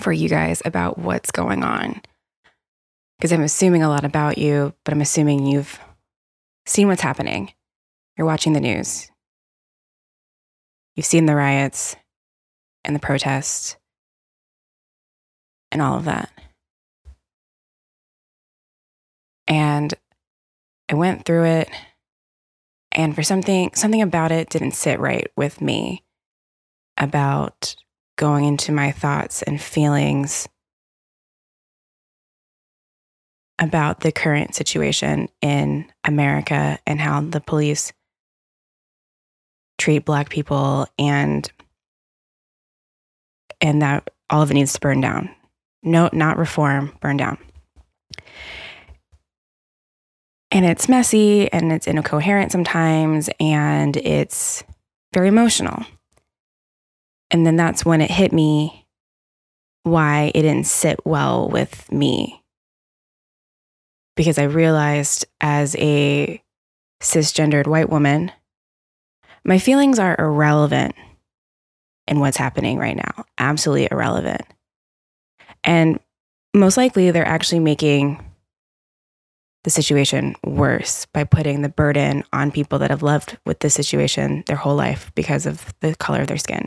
for you guys about what's going on. Because I'm assuming a lot about you, but I'm assuming you've seen what's happening. You're watching the news. You've seen the riots and the protests and all of that. And I went through it and for something something about it didn't sit right with me about going into my thoughts and feelings about the current situation in America and how the police treat black people and and that all of it needs to burn down. No, not reform, burn down. And it's messy and it's incoherent sometimes and it's very emotional. And then that's when it hit me why it didn't sit well with me. Because I realized as a cisgendered white woman, my feelings are irrelevant in what's happening right now. Absolutely irrelevant. And most likely, they're actually making the situation worse by putting the burden on people that have lived with this situation their whole life because of the color of their skin.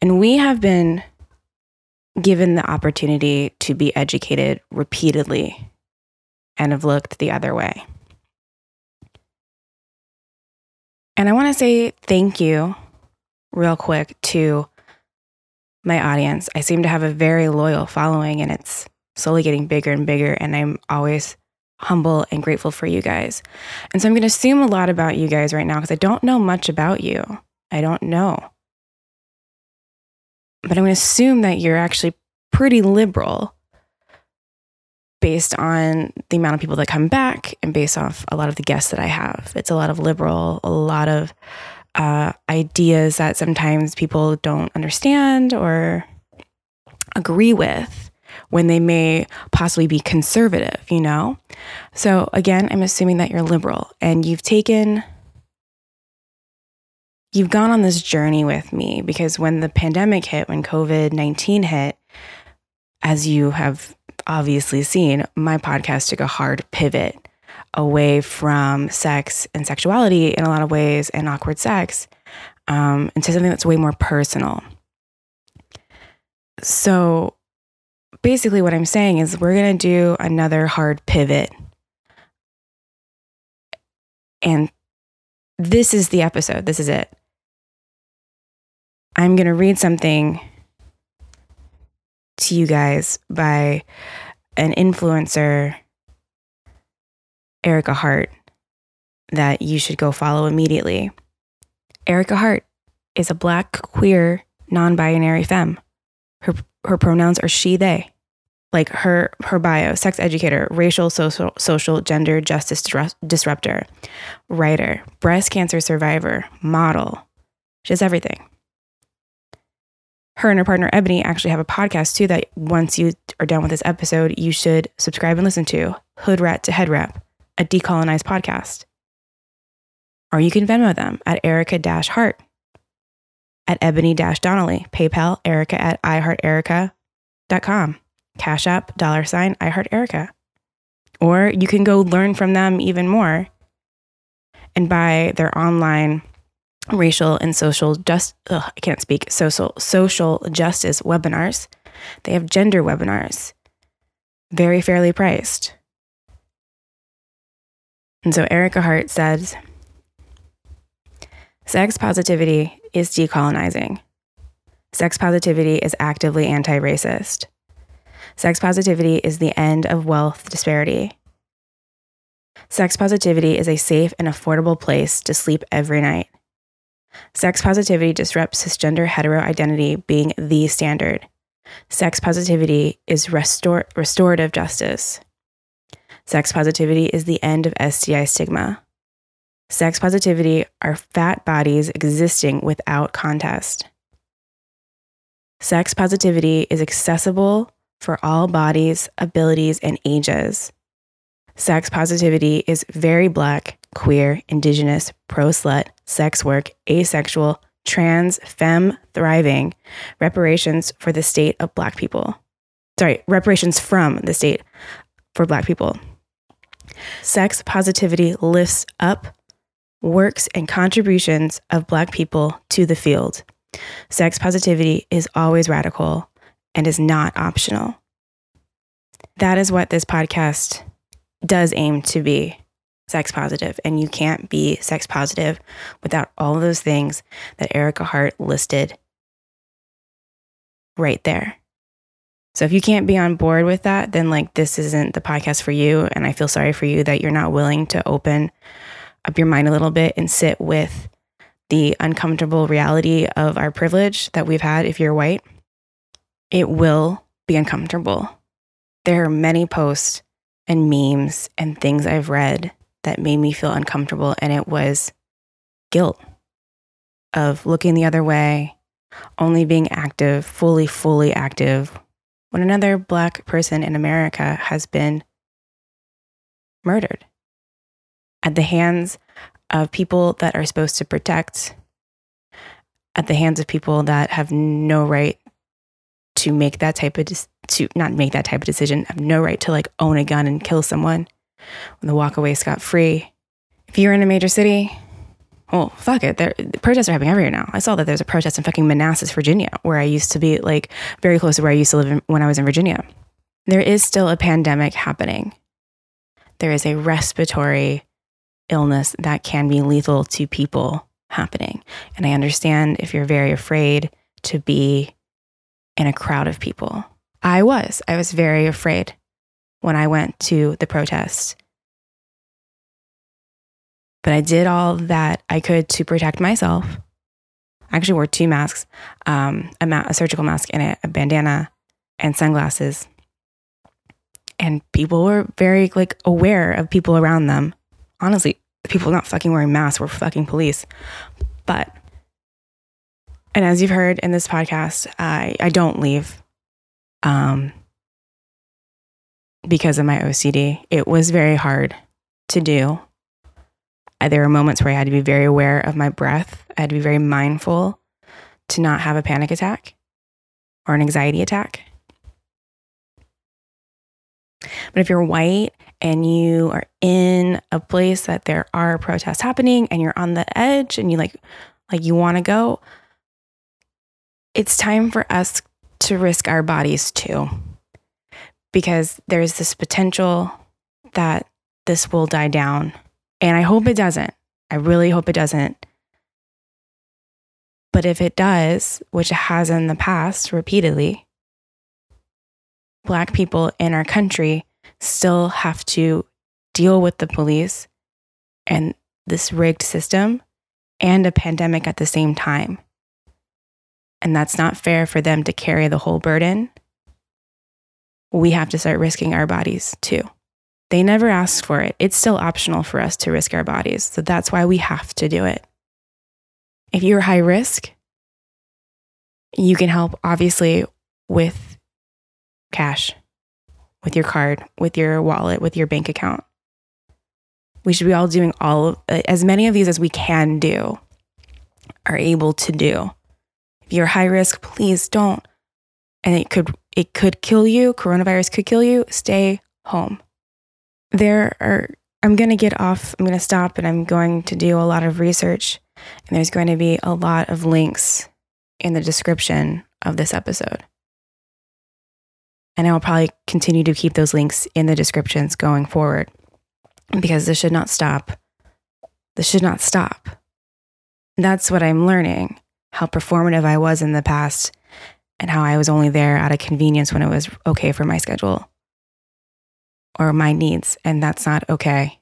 And we have been given the opportunity to be educated repeatedly and have looked the other way. And I want to say thank you real quick to my audience. I seem to have a very loyal following and it's slowly getting bigger and bigger. And I'm always humble and grateful for you guys. And so I'm going to assume a lot about you guys right now because I don't know much about you. I don't know but I'm going to assume that you're actually pretty liberal based on the amount of people that come back and based off a lot of the guests that I have. It's a lot of liberal, a lot of uh, ideas that sometimes people don't understand or agree with when they may possibly be conservative, you know? So, again, I'm assuming that you're liberal and you've taken you've gone on this journey with me because when the pandemic hit, when COVID 19 hit, as you have obviously seen, my podcast took a hard pivot away from sex and sexuality in a lot of ways and awkward sex um, into something that's way more personal. So basically, what I'm saying is we're going to do another hard pivot. And this is the episode. This is it. I'm going to read something to you guys by an influencer, Ericka Hart, that you should go follow immediately. Ericka Hart is a black, queer, non binary femme. Her, her pronouns are she, they. Like her, her bio sex educator, racial, social, social gender justice disruptor, writer, breast cancer survivor, model. She does everything her and her partner Ebony actually have a podcast too that once you are done with this episode, you should subscribe and listen to Hood Rat to Head Wrap, a decolonized podcast. Or you can Venmo them at Ericka Hart, at Ebony Donnelly, PayPal Ericka at iHeartEricka.com, Cash App, dollar sign iHeartEricka. Or you can go learn from them even more and buy their online racial and social just ugh, I can't speak social social justice webinars. They have gender webinars. Very fairly priced. And so Ericka Hart says sex positivity is decolonizing. Sex positivity is actively anti racist. Sex positivity is the end of wealth disparity. Sex positivity is a safe and affordable place to sleep every night. Sex positivity disrupts cisgender hetero identity being the standard. Sex positivity is restor- restorative justice. Sex positivity is the end of STI stigma. Sex positivity are fat bodies existing without contest. Sex positivity is accessible for all bodies, abilities, and ages. Sex positivity is very black, queer, indigenous, pro slut, sex work, asexual, trans, femme, thriving, reparations for the state of black people. Sorry, reparations from the state for black people. Sex positivity lifts up works and contributions of black people to the field. Sex positivity is always radical and is not optional. That is what this podcast does aim to be sex positive, and you can't be sex positive without all of those things that Ericka Hart listed right there. So if you can't be on board with that, then like this isn't the podcast for you. And I feel sorry for you that you're not willing to open up your mind a little bit and sit with the uncomfortable reality of our privilege that we've had if you're white. It will be uncomfortable. There are many posts and memes and things I've read that made me feel uncomfortable. And it was guilt of looking the other way, only being active, fully, fully active, when another Black person in America has been murdered at the hands of people that are supposed to protect, at the hands of people that have no right to make that type of to not make that type of decision, have no right to like own a gun and kill someone when the walk away scot free. If you're in a major city, well, fuck it. There, protests are happening everywhere now. I saw that there's a protest in fucking Manassas, Virginia, where I used to be like very close to where I used to live in, when I was in Virginia. There is still a pandemic happening. There is a respiratory illness that can be lethal to people happening. And I understand if you're very afraid to be in a crowd of people. I was. I was very afraid when I went to the protest. But I did all that I could to protect myself. I actually wore two masks um, a, ma- a, surgical mask and a, a bandana and sunglasses. And people were very like aware of people around them. Honestly, people not fucking wearing masks were fucking police. But, and as you've heard in this podcast, I, I don't leave. Um, because of my OCD. It was very hard to do. There were moments where I had to be very aware of my breath. I had to be very mindful to not have a panic attack or an anxiety attack. But if you're white and you are in a place that there are protests happening and you're on the edge and you like like you want to go, it's time for us to risk our bodies too because there's this potential that this will die down. And I hope it doesn't. I really hope it doesn't. But if it does, which it has in the past repeatedly, Black people in our country still have to deal with the police and this rigged system and a pandemic at the same time. And that's not fair for them to carry the whole burden we have to start risking our bodies too. They never asked for it. It's still optional for us to risk our bodies. So that's why we have to do it. If you're high risk, you can help obviously with cash, with your card, with your wallet, with your bank account. We should be all doing all of as many of these as we can do, are able to do. If you're high risk, please don't. And it could it could kill you, coronavirus could kill you, stay home. There are, I'm going to get off, I'm going to stop and I'm going to do a lot of research. And there's going to be a lot of links in the description of this episode. And I'll probably continue to keep those links in the descriptions going forward because this should not stop. This should not stop. That's what I'm learning how performative I was in the past and how I was only there out of convenience when it was okay for my schedule or my needs. And that's not okay.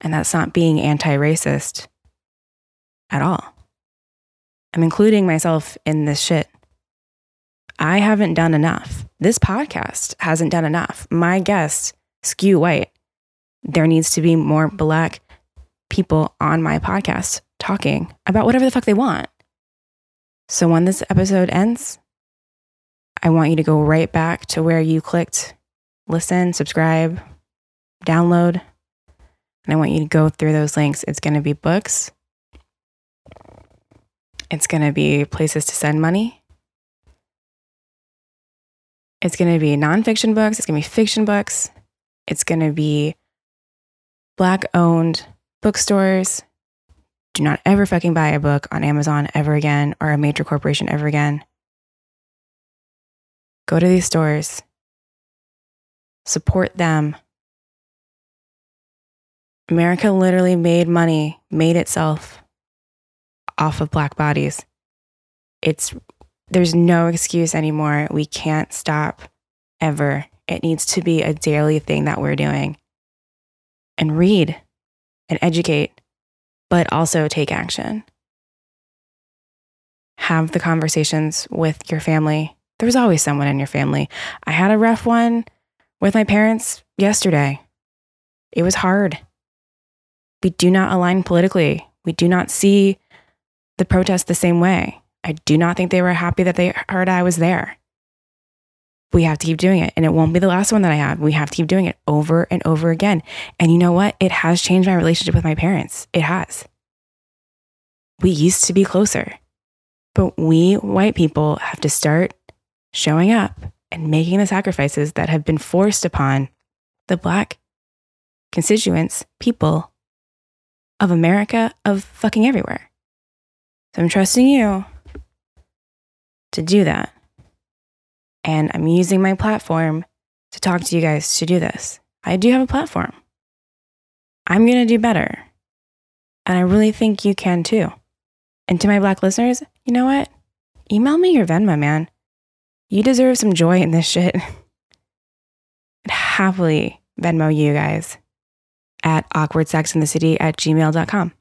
And that's not being anti racist at all. I'm including myself in this shit. I haven't done enough. This podcast hasn't done enough. My guests skew white. There needs to be more black people on my podcast talking about whatever the fuck they want. So when this episode ends, I want you to go right back to where you clicked listen, subscribe, download. And I want you to go through those links. It's going to be books, it's going to be places to send money. It's going to be nonfiction books. It's going to be fiction books. It's going to be Black owned bookstores. Do not ever fucking buy a book on Amazon ever again or a major corporation ever again. Go to these stores, support them. America literally made money, made itself off of black bodies. It's there's no excuse anymore. We can't stop ever. It needs to be a daily thing that we're doing. And read and educate, but also take action. Have the conversations with your family. There's always someone in your family. I had a rough one with my parents yesterday. It was hard. We do not align politically. We do not see the protest the same way. I do not think they were happy that they heard I was there. We have to keep doing it. And it won't be the last one that I have. We have to keep doing it over and over again. And you know what? It has changed my relationship with my parents. It has. We used to be closer. But we white people have to start showing up and making the sacrifices that have been forced upon the Black constituents, people of America, of fucking everywhere. So I'm trusting you to do that. And I'm using my platform to talk to you guys to do this. I do have a platform. I'm going to do better. And I really think you can too. And to my black listeners, you know what? Email me your Venmo, man. You deserve some joy in this shit. I'd happily Venmo you guys at awkwardsexinthecity at gmail.com.